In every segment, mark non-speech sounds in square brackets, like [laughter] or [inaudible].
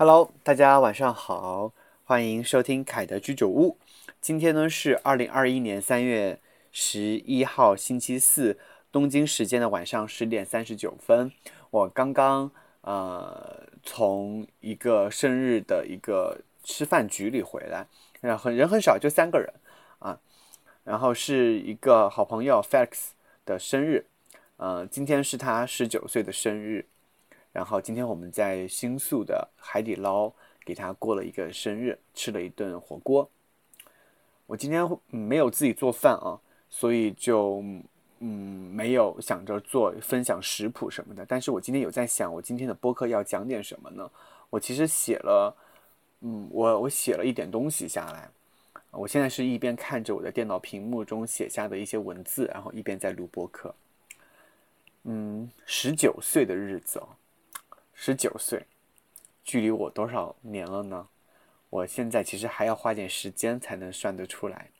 Hello，大家晚上好，欢迎收听凯德居酒屋。今天呢是二零二一年三月十一号星期四，东京时间的晚上十点三十九分。我刚刚呃从一个生日的一个吃饭局里回来，然后人很少，就三个人啊。然后是一个好朋友 Felix 的生日，呃，今天是他十九岁的生日。然后今天我们在新宿的海底捞给他过了一个生日，吃了一顿火锅。我今天没有自己做饭啊，所以就嗯没有想着做分享食谱什么的。但是我今天有在想，我今天的播客要讲点什么呢？我其实写了，嗯，我我写了一点东西下来。我现在是一边看着我的电脑屏幕中写下的一些文字，然后一边在录播客。嗯，十九岁的日子哦。十九岁，距离我多少年了呢？我现在其实还要花点时间才能算得出来。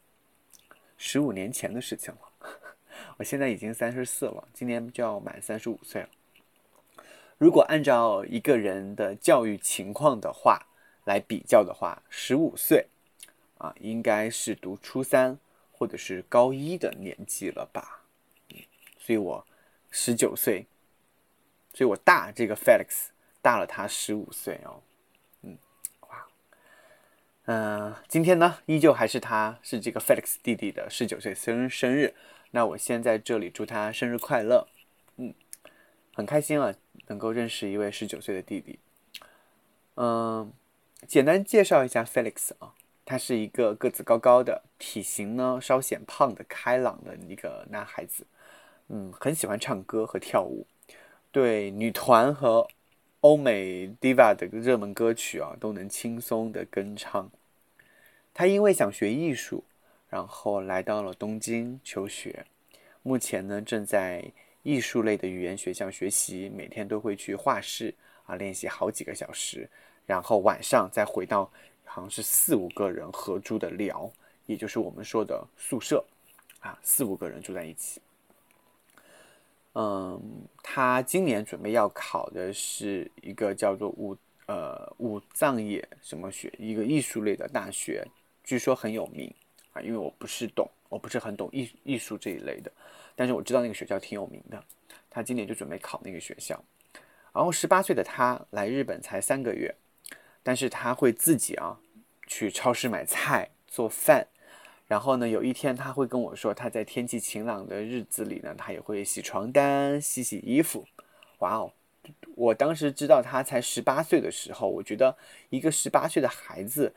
十五年前的事情了。[laughs] 我现在已经三十四了，今年就要满三十五岁了。如果按照一个人的教育情况的话来比较的话，十五岁啊，应该是读初三或者是高一的年纪了吧？所以我十九岁。所以我大这个 Felix 大了他十五岁哦，嗯，哇，嗯，今天呢依旧还是他是这个 Felix 弟弟的十九岁生生日，那我先在这里祝他生日快乐，嗯，很开心啊，能够认识一位十九岁的弟弟，嗯，简单介绍一下 Felix 啊，他是一个个子高高的，体型呢稍显胖的开朗的一个男孩子，嗯，很喜欢唱歌和跳舞。对女团和欧美 diva 的热门歌曲啊，都能轻松的跟唱。他因为想学艺术，然后来到了东京求学。目前呢，正在艺术类的语言学校学习，每天都会去画室啊练习好几个小时，然后晚上再回到好像是四五个人合租的寮，也就是我们说的宿舍啊，四五个人住在一起。嗯，他今年准备要考的是一个叫做武呃武藏野什么学，一个艺术类的大学，据说很有名啊。因为我不是懂，我不是很懂艺艺术这一类的，但是我知道那个学校挺有名的。他今年就准备考那个学校。然后十八岁的他来日本才三个月，但是他会自己啊去超市买菜做饭。然后呢，有一天他会跟我说，他在天气晴朗的日子里呢，他也会洗床单、洗洗衣服。哇哦！我当时知道他才十八岁的时候，我觉得一个十八岁的孩子，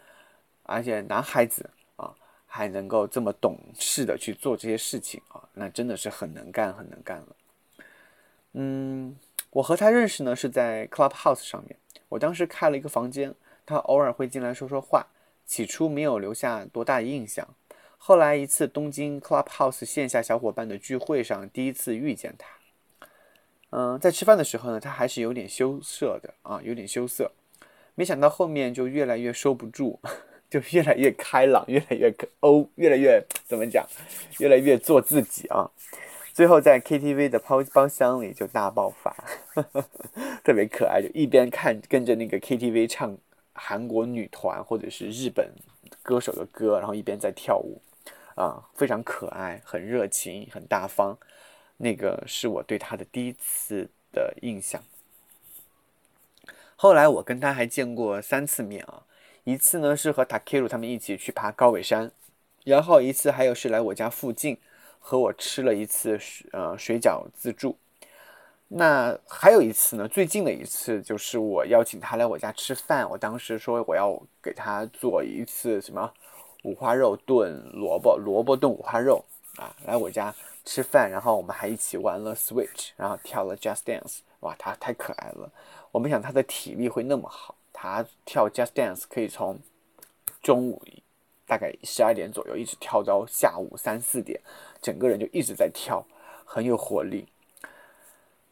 而且男孩子啊，还能够这么懂事的去做这些事情啊，那真的是很能干、很能干了。嗯，我和他认识呢是在 Clubhouse 上面，我当时开了一个房间，他偶尔会进来说说话，起初没有留下多大的印象。后来一次东京 Clubhouse 线下小伙伴的聚会上，第一次遇见他。嗯，在吃饭的时候呢，他还是有点羞涩的啊，有点羞涩。没想到后面就越来越收不住，[laughs] 就越来越开朗，越来越欧，越来越怎么讲，越来越做自己啊。最后在 KTV 的包包厢里就大爆发，[laughs] 特别可爱，就一边看跟着那个 KTV 唱韩国女团或者是日本歌手的歌，然后一边在跳舞。啊，非常可爱，很热情，很大方。那个是我对他的第一次的印象。后来我跟他还见过三次面啊，一次呢是和 Takeru 他们一起去爬高尾山，然后一次还有是来我家附近和我吃了一次呃水饺自助。那还有一次呢，最近的一次就是我邀请他来我家吃饭，我当时说我要给他做一次什么。五花肉炖萝卜，萝卜炖五花肉啊！来我家吃饭，然后我们还一起玩了 Switch，然后跳了 Just Dance。哇，他太可爱了！我没想他的体力会那么好，他跳 Just Dance 可以从中午大概十二点左右一直跳到下午三四点，整个人就一直在跳，很有活力。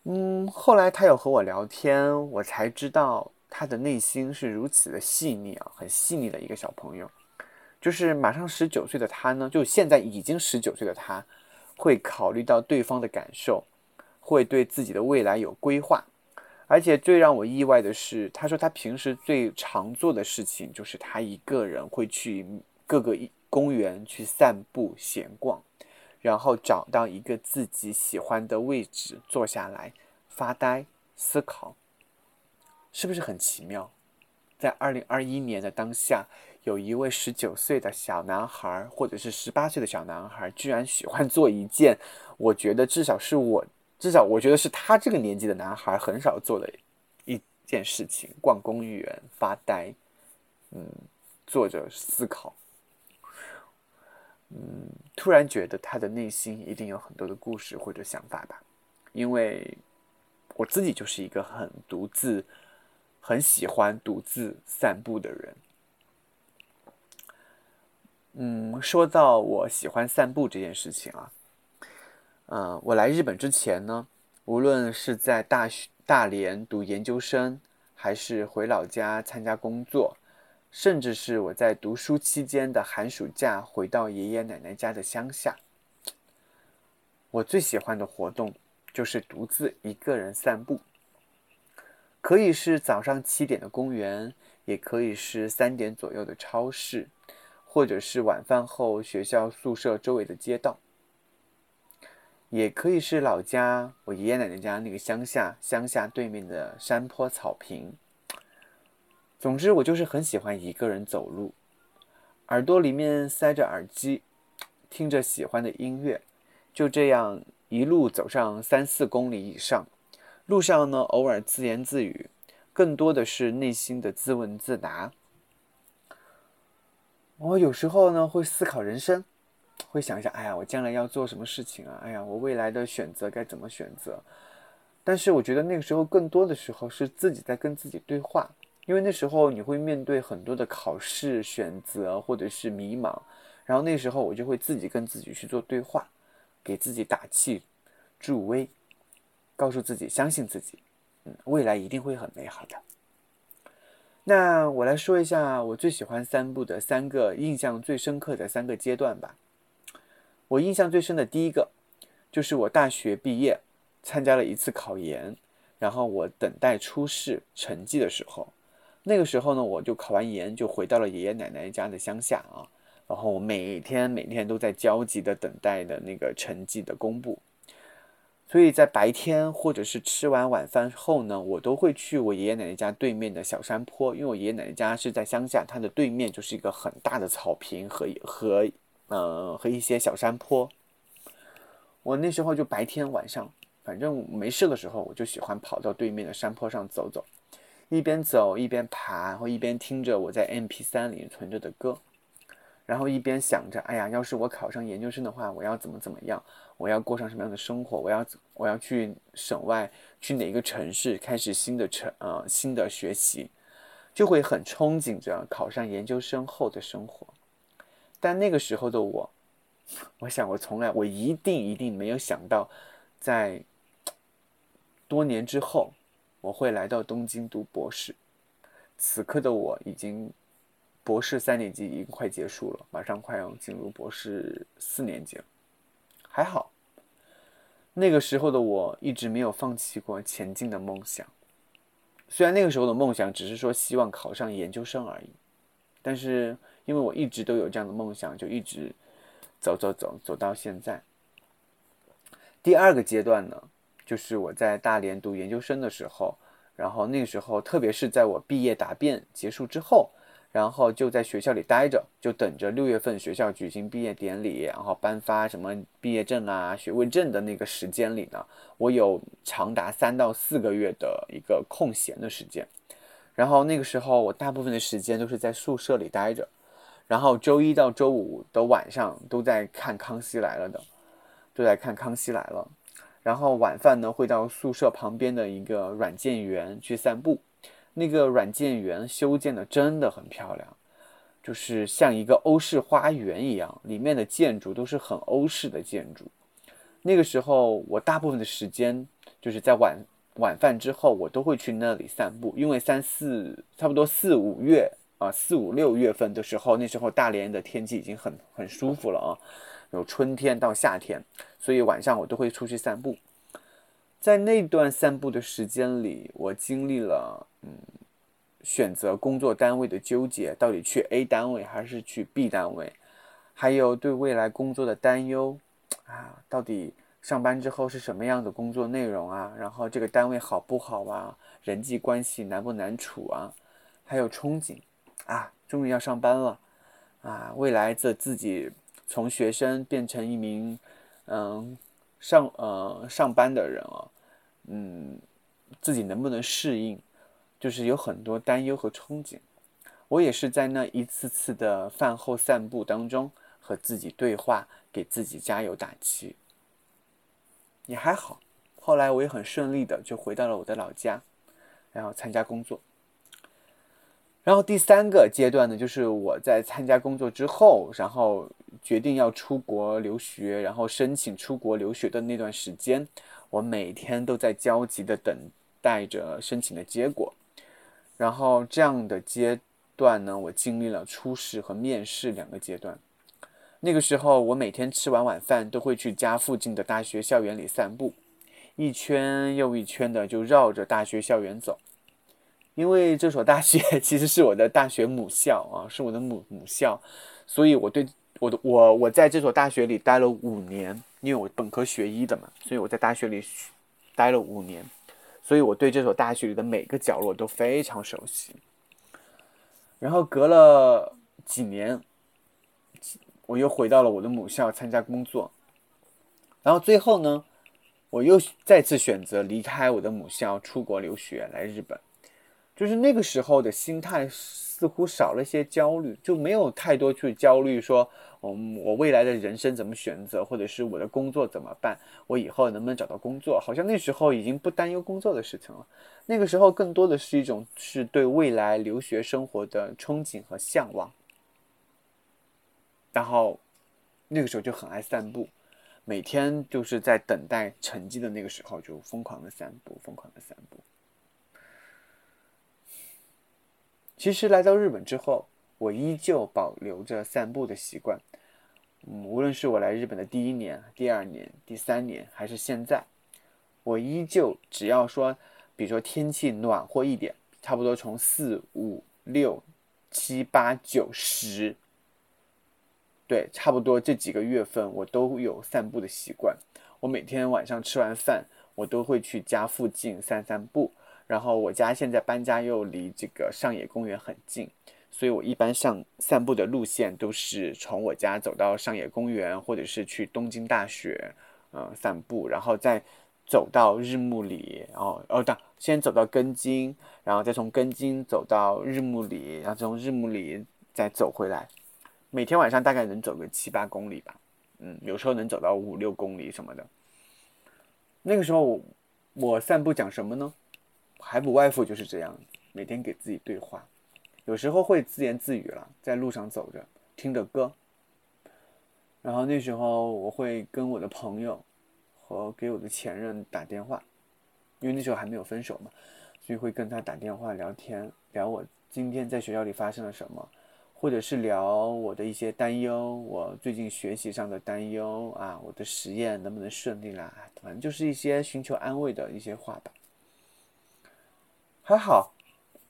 嗯，后来他有和我聊天，我才知道他的内心是如此的细腻啊，很细腻的一个小朋友。就是马上十九岁的他呢，就现在已经十九岁的他，会考虑到对方的感受，会对自己的未来有规划，而且最让我意外的是，他说他平时最常做的事情就是他一个人会去各个公园去散步闲逛，然后找到一个自己喜欢的位置坐下来发呆思考，是不是很奇妙？在二零二一年的当下，有一位十九岁的小男孩，或者是十八岁的小男孩，居然喜欢做一件，我觉得至少是我。至少我觉得是他这个年纪的男孩很少做的一件事情：逛公园、发呆，嗯，坐着思考。嗯，突然觉得他的内心一定有很多的故事或者想法吧。因为我自己就是一个很独自、很喜欢独自散步的人。嗯，说到我喜欢散步这件事情啊。嗯，我来日本之前呢，无论是在大学大连读研究生，还是回老家参加工作，甚至是我在读书期间的寒暑假回到爷爷奶奶家的乡下，我最喜欢的活动就是独自一个人散步。可以是早上七点的公园，也可以是三点左右的超市，或者是晚饭后学校宿舍周围的街道。也可以是老家，我爷爷奶奶家那个乡下，乡下对面的山坡草坪。总之，我就是很喜欢一个人走路，耳朵里面塞着耳机，听着喜欢的音乐，就这样一路走上三四公里以上。路上呢，偶尔自言自语，更多的是内心的自问自答。我有时候呢，会思考人生。会想一下，哎呀，我将来要做什么事情啊？哎呀，我未来的选择该怎么选择？但是我觉得那个时候更多的时候是自己在跟自己对话，因为那时候你会面对很多的考试、选择或者是迷茫，然后那时候我就会自己跟自己去做对话，给自己打气、助威，告诉自己相信自己，嗯，未来一定会很美好的。那我来说一下我最喜欢三部的三个印象最深刻的三个阶段吧。我印象最深的第一个，就是我大学毕业，参加了一次考研，然后我等待初试成绩的时候，那个时候呢，我就考完研就回到了爷爷奶奶家的乡下啊，然后每天每天都在焦急的等待的那个成绩的公布，所以在白天或者是吃完晚饭后呢，我都会去我爷爷奶奶家对面的小山坡，因为我爷爷奶奶家是在乡下，它的对面就是一个很大的草坪和和。嗯，和一些小山坡。我那时候就白天晚上，反正没事的时候，我就喜欢跑到对面的山坡上走走，一边走一边爬，然后一边听着我在 MP3 里存着的歌，然后一边想着，哎呀，要是我考上研究生的话，我要怎么怎么样？我要过上什么样的生活？我要我要去省外，去哪个城市开始新的城呃新的学习，就会很憧憬着考上研究生后的生活。但那个时候的我，我想我从来我一定一定没有想到，在多年之后我会来到东京读博士。此刻的我已经博士三年级已经快结束了，马上快要进入博士四年级了。还好，那个时候的我一直没有放弃过前进的梦想。虽然那个时候的梦想只是说希望考上研究生而已，但是。因为我一直都有这样的梦想，就一直走走走走到现在。第二个阶段呢，就是我在大连读研究生的时候，然后那个时候，特别是在我毕业答辩结束之后，然后就在学校里待着，就等着六月份学校举行毕业典礼，然后颁发什么毕业证啊、学位证的那个时间里呢，我有长达三到四个月的一个空闲的时间，然后那个时候我大部分的时间都是在宿舍里待着。然后周一到周五的晚上都在看《康熙来了》的，都在看《康熙来了》。然后晚饭呢会到宿舍旁边的一个软件园去散步。那个软件园修建的真的很漂亮，就是像一个欧式花园一样，里面的建筑都是很欧式的建筑。那个时候我大部分的时间就是在晚晚饭之后，我都会去那里散步，因为三四差不多四五月。啊，四五六月份的时候，那时候大连的天气已经很很舒服了啊，有春天到夏天，所以晚上我都会出去散步。在那段散步的时间里，我经历了嗯，选择工作单位的纠结，到底去 A 单位还是去 B 单位，还有对未来工作的担忧啊，到底上班之后是什么样的工作内容啊？然后这个单位好不好啊？人际关系难不难处啊？还有憧憬啊，终于要上班了啊！未来的自己从学生变成一名嗯。上呃上班的人啊，嗯，自己能不能适应，就是有很多担忧和憧憬。我也是在那一次次的饭后散步当中和自己对话，给自己加油打气。也还好，后来我也很顺利的就回到了我的老家，然后参加工作。然后第三个阶段呢，就是我在参加工作之后，然后决定要出国留学，然后申请出国留学的那段时间，我每天都在焦急的等待着申请的结果。然后这样的阶段呢，我经历了初试和面试两个阶段。那个时候，我每天吃完晚饭都会去家附近的大学校园里散步，一圈又一圈的就绕着大学校园走。因为这所大学 [laughs] 其实是我的大学母校啊，是我的母母校，所以我对我的我我在这所大学里待了五年，因为我本科学医的嘛，所以我在大学里待了五年，所以我对这所大学里的每个角落都非常熟悉。然后隔了几年，我又回到了我的母校参加工作，然后最后呢，我又再次选择离开我的母校，出国留学来日本。就是那个时候的心态似乎少了一些焦虑，就没有太多去焦虑说，嗯，我未来的人生怎么选择，或者是我的工作怎么办，我以后能不能找到工作？好像那时候已经不担忧工作的事情了。那个时候更多的是一种是对未来留学生活的憧憬和向往。然后那个时候就很爱散步，每天就是在等待成绩的那个时候就疯狂的散步，疯狂的散步。其实来到日本之后，我依旧保留着散步的习惯。嗯，无论是我来日本的第一年、第二年、第三年，还是现在，我依旧只要说，比如说天气暖和一点，差不多从四五六七八九十，对，差不多这几个月份，我都有散步的习惯。我每天晚上吃完饭，我都会去家附近散散步。然后我家现在搬家又离这个上野公园很近，所以我一般上散步的路线都是从我家走到上野公园，或者是去东京大学，嗯，散步，然后再走到日暮里，然后哦，等先走到根津，然后再从根津走到日暮里，然后从日暮里再走回来。每天晚上大概能走个七八公里吧，嗯，有时候能走到五六公里什么的。那个时候我散步讲什么呢？还不外乎就是这样，每天给自己对话，有时候会自言自语了，在路上走着，听着歌。然后那时候我会跟我的朋友和给我的前任打电话，因为那时候还没有分手嘛，所以会跟他打电话聊天，聊我今天在学校里发生了什么，或者是聊我的一些担忧，我最近学习上的担忧啊，我的实验能不能顺利啦，反正就是一些寻求安慰的一些话吧。还好，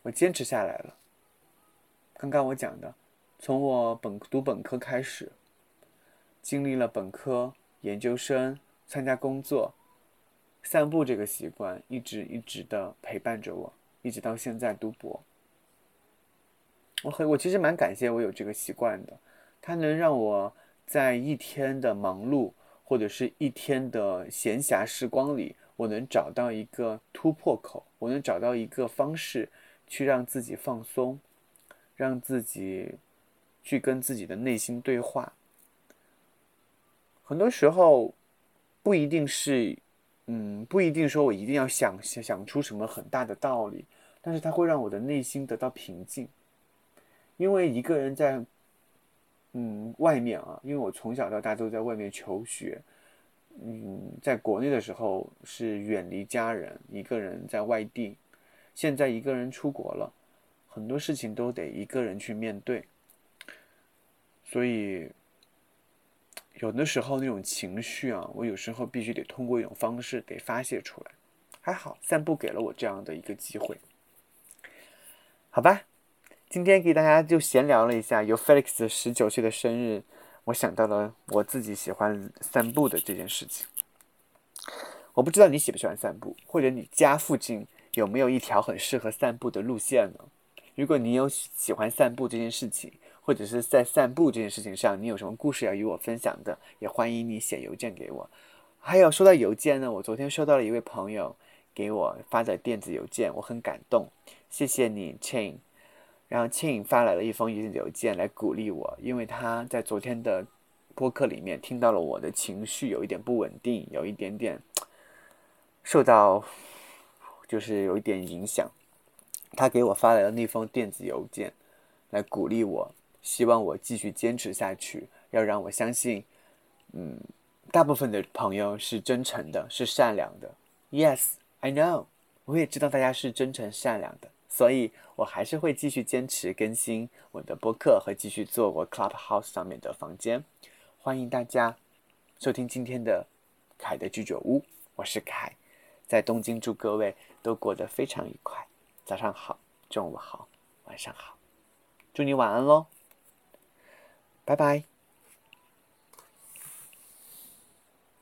我坚持下来了。刚刚我讲的，从我本读本科开始，经历了本科、研究生、参加工作，散步这个习惯一直一直的陪伴着我，一直到现在读博。我很，我其实蛮感谢我有这个习惯的，它能让我在一天的忙碌或者是一天的闲暇时光里。我能找到一个突破口，我能找到一个方式，去让自己放松，让自己去跟自己的内心对话。很多时候，不一定是，嗯，不一定说我一定要想想想出什么很大的道理，但是它会让我的内心得到平静。因为一个人在，嗯，外面啊，因为我从小到大都在外面求学。嗯，在国内的时候是远离家人，一个人在外地。现在一个人出国了，很多事情都得一个人去面对。所以，有的时候那种情绪啊，我有时候必须得通过一种方式得发泄出来。还好散步给了我这样的一个机会。好吧，今天给大家就闲聊了一下，有 Felix 十九岁的生日，我想到了我自己喜欢散步的这件事情。我不知道你喜不喜欢散步，或者你家附近有没有一条很适合散步的路线呢？如果你有喜欢散步这件事情，或者是在散步这件事情上，你有什么故事要与我分享的，也欢迎你写邮件给我。还有说到邮件呢，我昨天收到了一位朋友给我发的电子邮件，我很感动，谢谢你，Chain。然后 Chain 发来了一封邮件来鼓励我，因为他在昨天的播客里面听到了我的情绪有一点不稳定，有一点点。受到就是有一点影响，他给我发来了那封电子邮件，来鼓励我，希望我继续坚持下去，要让我相信，嗯，大部分的朋友是真诚的，是善良的。Yes, I know，我也知道大家是真诚善良的，所以我还是会继续坚持更新我的播客和继续做我 Clubhouse 上面的房间。欢迎大家收听今天的凯的居酒屋，我是凯。在东京，祝各位都过得非常愉快。早上好，中午好，晚上好，祝你晚安喽，拜拜。